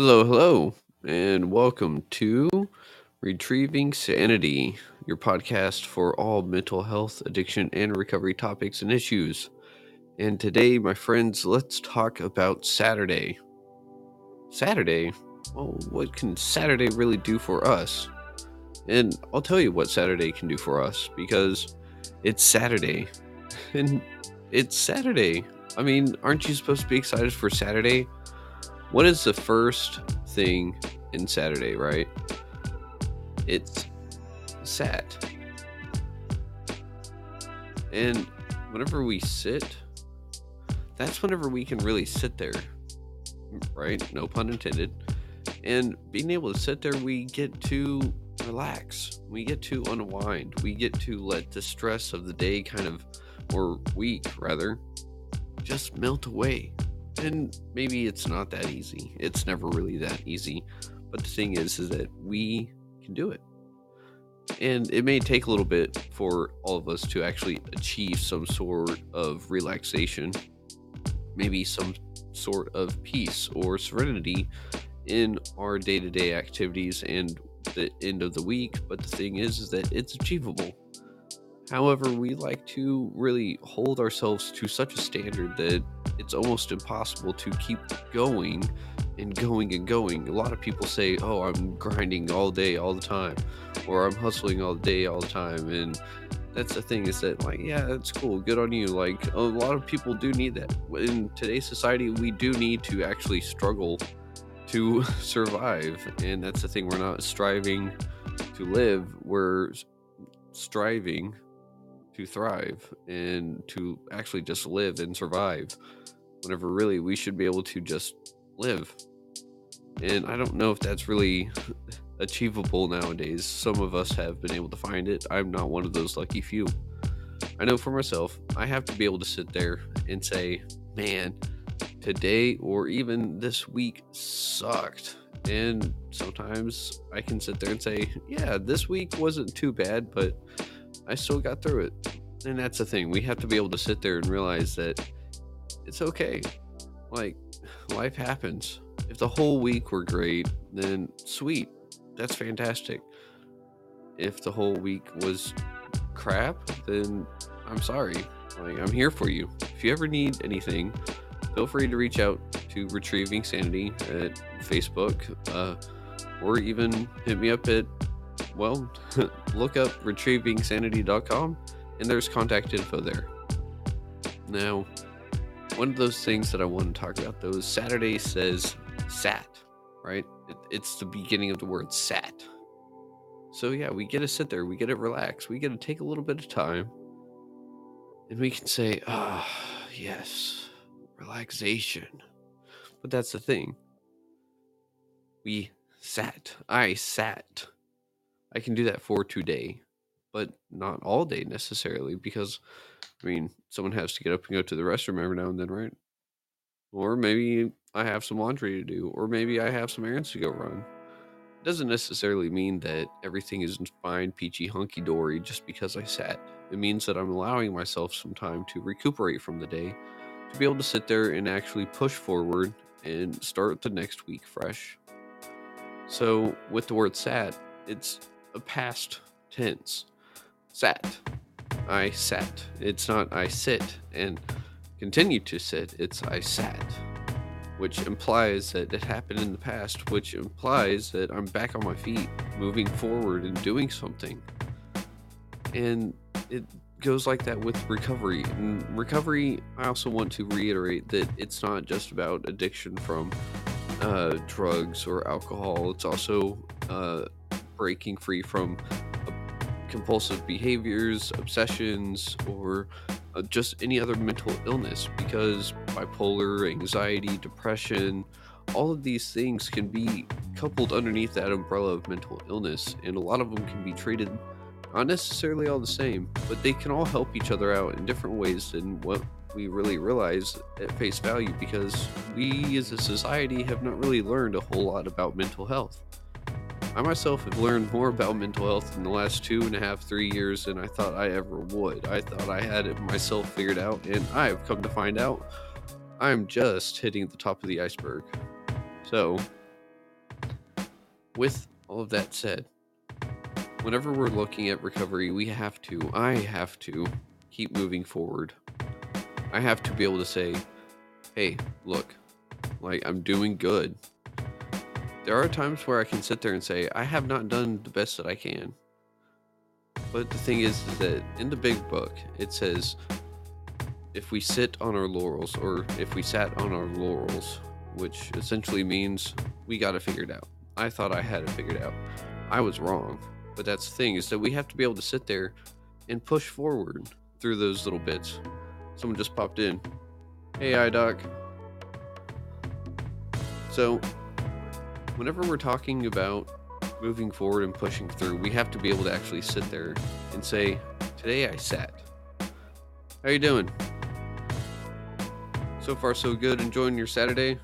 Hello, hello, and welcome to Retrieving Sanity, your podcast for all mental health, addiction, and recovery topics and issues. And today, my friends, let's talk about Saturday. Saturday? Well, what can Saturday really do for us? And I'll tell you what Saturday can do for us because it's Saturday. And it's Saturday. I mean, aren't you supposed to be excited for Saturday? What is the first thing in Saturday, right? It's sat. And whenever we sit, that's whenever we can really sit there, right? No pun intended. And being able to sit there, we get to relax. We get to unwind. We get to let the stress of the day kind of, or week rather, just melt away. And maybe it's not that easy. It's never really that easy. But the thing is, is that we can do it. And it may take a little bit for all of us to actually achieve some sort of relaxation, maybe some sort of peace or serenity in our day to day activities and the end of the week. But the thing is, is that it's achievable. However, we like to really hold ourselves to such a standard that it's almost impossible to keep going and going and going. A lot of people say, Oh, I'm grinding all day, all the time, or I'm hustling all day, all the time. And that's the thing is that, like, yeah, that's cool. Good on you. Like, a lot of people do need that. In today's society, we do need to actually struggle to survive. And that's the thing. We're not striving to live, we're striving to thrive and to actually just live and survive whenever really we should be able to just live. And i don't know if that's really achievable nowadays. Some of us have been able to find it. I'm not one of those lucky few. I know for myself i have to be able to sit there and say man today or even this week sucked. And sometimes i can sit there and say yeah this week wasn't too bad but I still got through it. And that's the thing. We have to be able to sit there and realize that it's okay. Like, life happens. If the whole week were great, then sweet. That's fantastic. If the whole week was crap, then I'm sorry. Like, I'm here for you. If you ever need anything, feel free to reach out to Retrieving Sanity at Facebook, uh, or even hit me up at well, look up retrievingsanity.com and there's contact info there. Now, one of those things that I want to talk about though is Saturday says sat, right? It, it's the beginning of the word sat. So, yeah, we get to sit there, we get to relax, we get to take a little bit of time, and we can say, ah, oh, yes, relaxation. But that's the thing. We sat. I sat I can do that for today, but not all day necessarily because I mean, someone has to get up and go to the restroom every now and then, right? Or maybe I have some laundry to do, or maybe I have some errands to go run. It doesn't necessarily mean that everything is fine, peachy, hunky dory just because I sat. It means that I'm allowing myself some time to recuperate from the day, to be able to sit there and actually push forward and start the next week fresh. So, with the word sat, it's past tense. Sat. I sat. It's not I sit and continue to sit, it's I sat. Which implies that it happened in the past, which implies that I'm back on my feet, moving forward and doing something. And it goes like that with recovery. And recovery, I also want to reiterate that it's not just about addiction from uh, drugs or alcohol, it's also uh, breaking free from uh, compulsive behaviors, obsessions, or uh, just any other mental illness because bipolar, anxiety, depression, all of these things can be coupled underneath that umbrella of mental illness, and a lot of them can be treated not necessarily all the same, but they can all help each other out in different ways than what we really realize at face value because we as a society have not really learned a whole lot about mental health. I myself have learned more about mental health in the last two and a half, three years than I thought I ever would. I thought I had it myself figured out, and I have come to find out I'm just hitting the top of the iceberg. So, with all of that said, whenever we're looking at recovery, we have to, I have to keep moving forward. I have to be able to say, hey, look, like I'm doing good. There are times where I can sit there and say, I have not done the best that I can. But the thing is, that in the big book, it says if we sit on our laurels, or if we sat on our laurels, which essentially means we got it figured out. I thought I had it figured out. I was wrong. But that's the thing is that we have to be able to sit there and push forward through those little bits. Someone just popped in. Hey, iDoc. So, whenever we're talking about moving forward and pushing through, we have to be able to actually sit there and say, "Today I sat." How you doing? So far, so good. Enjoying your Saturday?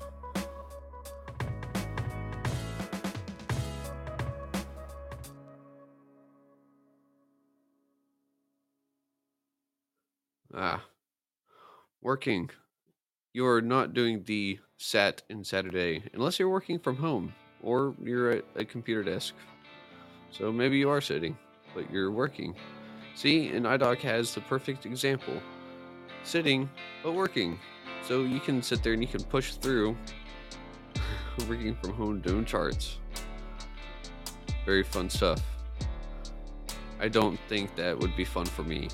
Ah, working. You're not doing the sat in Saturday unless you're working from home or you're at a computer desk. So maybe you are sitting, but you're working. See, and iDoc has the perfect example sitting, but working. So you can sit there and you can push through working from home doing charts. Very fun stuff. I don't think that would be fun for me,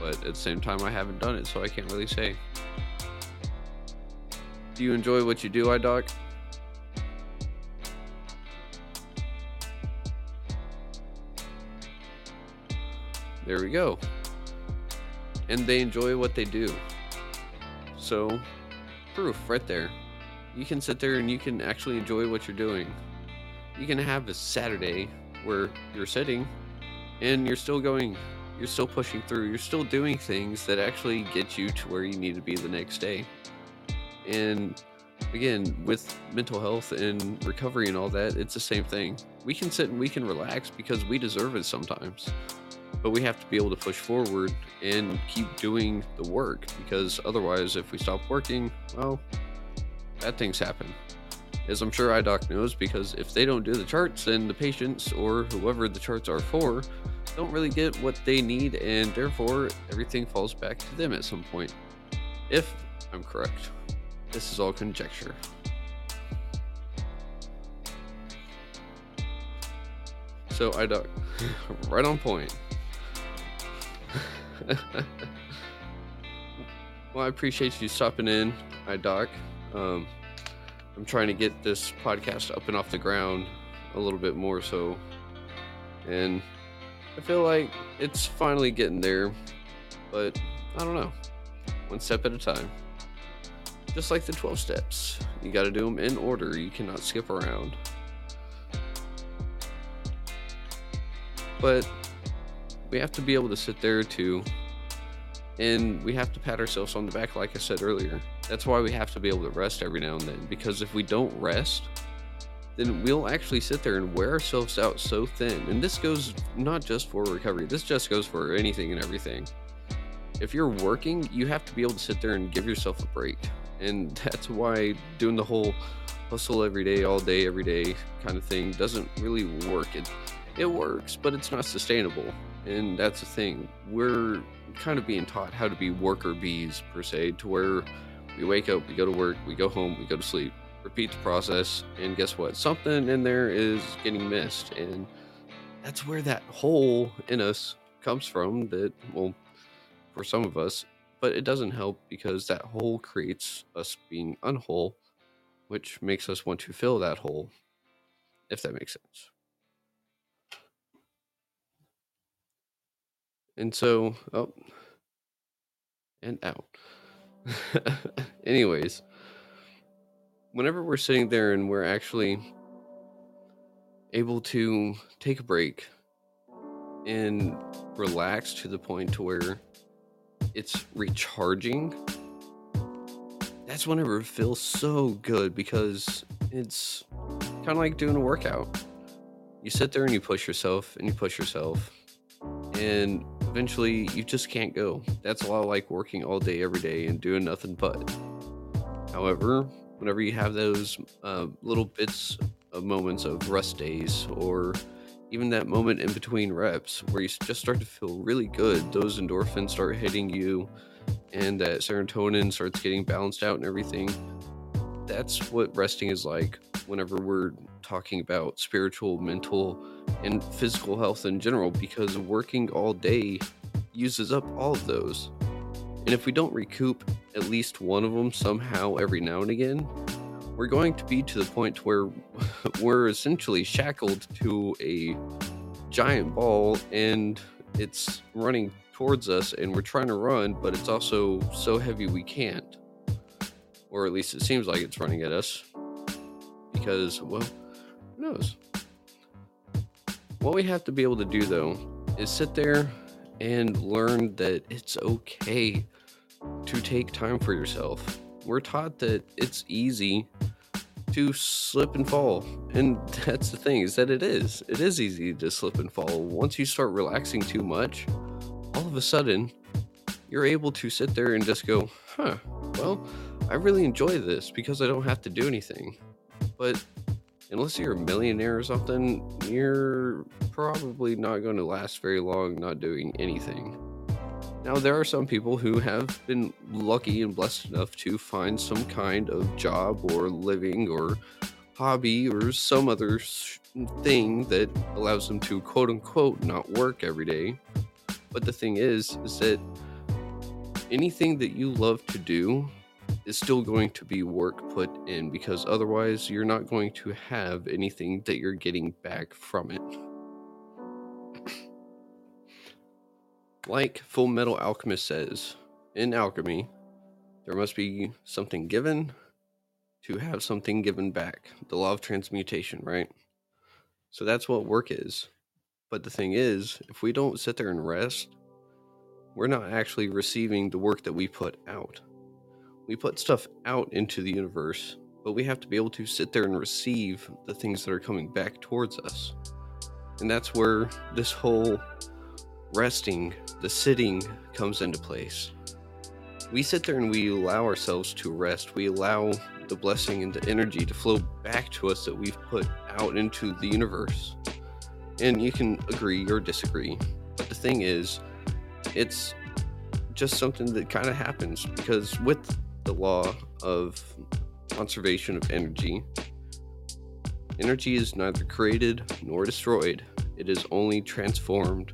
but at the same time, I haven't done it, so I can't really say. Do you enjoy what you do, iDoc? There we go. And they enjoy what they do. So, proof right there. You can sit there and you can actually enjoy what you're doing. You can have a Saturday where you're sitting and you're still going, you're still pushing through, you're still doing things that actually get you to where you need to be the next day. And again, with mental health and recovery and all that, it's the same thing. We can sit and we can relax because we deserve it sometimes but we have to be able to push forward and keep doing the work because otherwise if we stop working well bad things happen. As i'm sure iDoc knows because if they don't do the charts then the patients or whoever the charts are for don't really get what they need and therefore everything falls back to them at some point. If i'm correct this is all conjecture. So iDoc right on point well, I appreciate you stopping in, iDoc. Um, I'm trying to get this podcast up and off the ground a little bit more so. And I feel like it's finally getting there, but I don't know. One step at a time. Just like the 12 steps, you got to do them in order. You cannot skip around. But we have to be able to sit there too and we have to pat ourselves on the back like i said earlier. That's why we have to be able to rest every now and then because if we don't rest then we'll actually sit there and wear ourselves out so thin. And this goes not just for recovery this just goes for anything and everything. If you're working you have to be able to sit there and give yourself a break. And that's why doing the whole hustle every day all day every day kind of thing doesn't really work. It it works but it's not sustainable and that's the thing. We're kind of being taught how to be worker bees per se to where we wake up we go to work we go home we go to sleep repeat the process and guess what? Something in there is getting missed. And that's where that hole in us comes from that well for some of us but it doesn't help because that hole creates us being unwhole which makes us want to fill that hole if that makes sense And so, oh, and out. Anyways, whenever we're sitting there and we're actually able to take a break and relax to the point to where it's recharging, that's whenever it feels so good because it's kind of like doing a workout. You sit there and you push yourself and you push yourself and eventually you just can't go. That's a lot like working all day, every day, and doing nothing but. However, whenever you have those uh, little bits of moments of rest days or even that moment in between reps where you just start to feel really good, those endorphins start hitting you and that serotonin starts getting balanced out and everything. That's what resting is like whenever we're talking about spiritual, mental, and physical health in general because working all day uses up all of those. And if we don't recoup at least one of them somehow every now and again, we're going to be to the point where we're essentially shackled to a giant ball and it's running towards us and we're trying to run, but it's also so heavy we can't. Or at least it seems like it's running at us. Because, well, who knows? What we have to be able to do though is sit there and learn that it's okay to take time for yourself. We're taught that it's easy to slip and fall. And that's the thing is that it is. It is easy to slip and fall. Once you start relaxing too much, all of a sudden, you're able to sit there and just go, huh, well, I really enjoy this because I don't have to do anything. But unless you're a millionaire or something, you're probably not going to last very long not doing anything. Now, there are some people who have been lucky and blessed enough to find some kind of job or living or hobby or some other thing that allows them to quote unquote not work every day. But the thing is, is that anything that you love to do is still going to be work put in because otherwise you're not going to have anything that you're getting back from it. Like Fullmetal Alchemist says, in alchemy, there must be something given to have something given back. The law of transmutation, right? So that's what work is. But the thing is, if we don't sit there and rest, we're not actually receiving the work that we put out. We put stuff out into the universe, but we have to be able to sit there and receive the things that are coming back towards us. And that's where this whole resting, the sitting comes into place. We sit there and we allow ourselves to rest. We allow the blessing and the energy to flow back to us that we've put out into the universe. And you can agree or disagree. But the thing is, it's just something that kind of happens because with the law of conservation of energy, energy is neither created nor destroyed, it is only transformed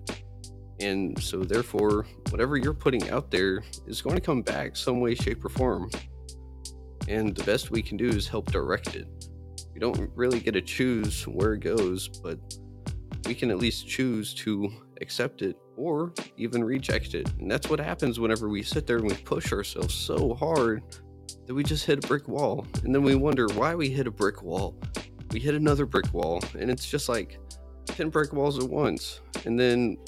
and so, therefore, whatever you're putting out there is going to come back some way, shape, or form. And the best we can do is help direct it. We don't really get to choose where it goes, but we can at least choose to accept it or even reject it. And that's what happens whenever we sit there and we push ourselves so hard that we just hit a brick wall. And then we wonder why we hit a brick wall. We hit another brick wall, and it's just like 10 brick walls at once. And then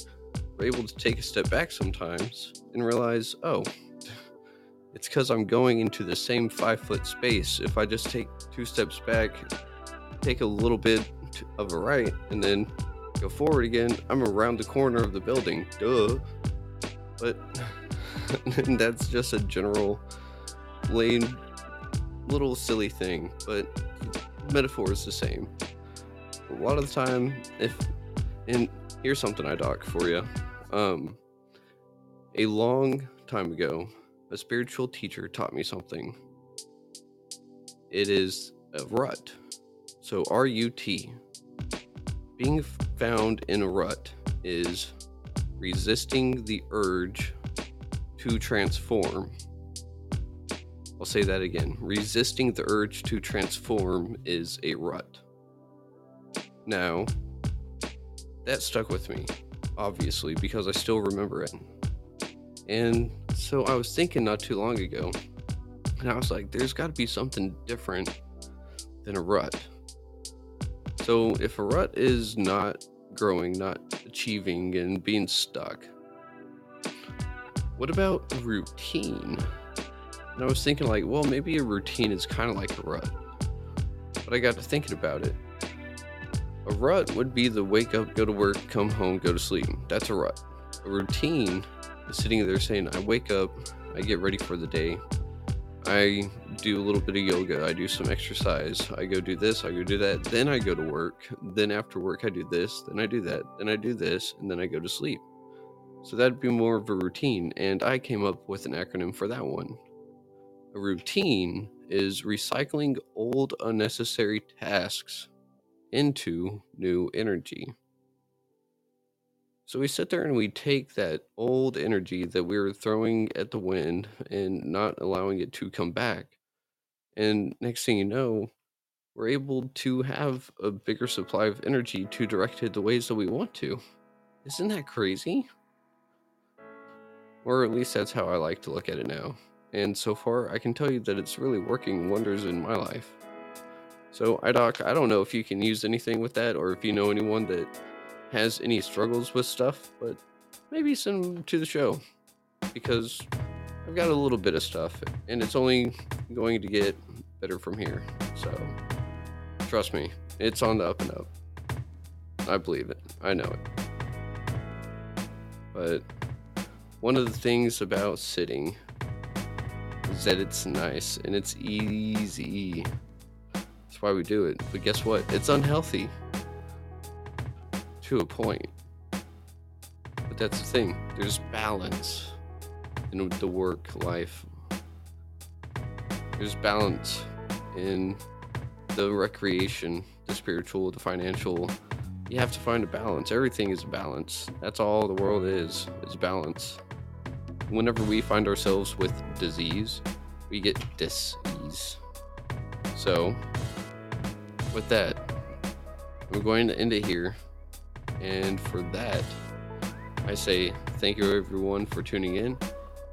we're able to take a step back sometimes and realize, oh, it's because I'm going into the same five foot space. If I just take two steps back, take a little bit of a right, and then go forward again, I'm around the corner of the building. Duh. But that's just a general, lame, little silly thing. But metaphor is the same. A lot of the time, if, and here's something iDoc for you. Um, a long time ago, a spiritual teacher taught me something. It is a rut. So, R U T. Being found in a rut is resisting the urge to transform. I'll say that again. Resisting the urge to transform is a rut. Now, that stuck with me obviously, because I still remember it. And so I was thinking not too long ago, and I was like, there's got to be something different than a rut. So if a rut is not growing, not achieving, and being stuck, what about routine? And I was thinking, like, well, maybe a routine is kind of like a rut. But I got to thinking about it, a rut would be the wake up, go to work, come home, go to sleep. That's a rut. A routine is sitting there saying, I wake up, I get ready for the day, I do a little bit of yoga, I do some exercise, I go do this, I go do that, then I go to work, then after work, I do this, then I do that, then I do this, and then I go to sleep. So that'd be more of a routine, and I came up with an acronym for that one. A routine is recycling old unnecessary tasks into new energy. So we sit there and we take that old energy that we were throwing at the wind and not allowing it to come back. And next thing you know, we're able to have a bigger supply of energy to direct it the ways that we want to. Isn't that crazy? Or at least that's how I like to look at it now. And so far, I can tell you that it's really working wonders in my life. So, iDoc, I don't know if you can use anything with that or if you know anyone that has any struggles with stuff, but maybe send them to the show because I've got a little bit of stuff and it's only going to get better from here. So, trust me, it's on the up and up. I believe it. I know it. But one of the things about sitting is that it's nice and it's easy. That's why we do it. But guess what? It's unhealthy to a point. But that's the thing. There's balance in the work life. There's balance in the recreation, the spiritual, the financial. You have to find a balance. Everything is a balance. That's all the world is, is balance whenever we find ourselves with disease, we get dis-ease. So, with that, we're going to end it here. And for that, I say thank you everyone for tuning in,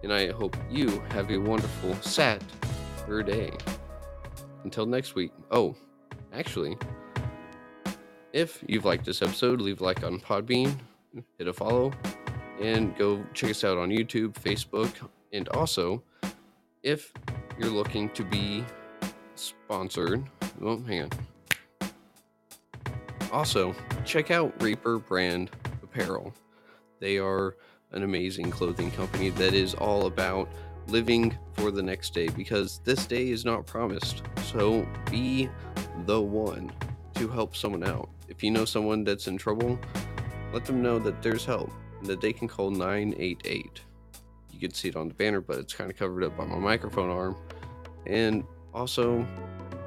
and I hope you have a wonderful Saturday. Until next week. Oh, actually, if you've liked this episode, leave a like on Podbean, hit a follow, and go check us out on YouTube, Facebook, and also if you're looking to be sponsored, well, hang on. Also, check out Reaper Brand Apparel. They are an amazing clothing company that is all about living for the next day because this day is not promised. So be the one to help someone out. If you know someone that's in trouble, let them know that there's help and that they can call 988. You can see it on the banner, but it's kind of covered up by my microphone arm. And also,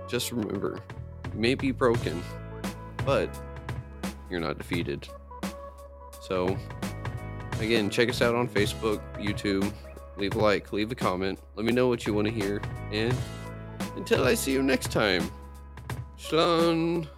just remember, you may be broken, but you're not defeated. So, again, check us out on Facebook, YouTube. Leave a like, leave a comment. Let me know what you want to hear. And until I see you next time, Shalom.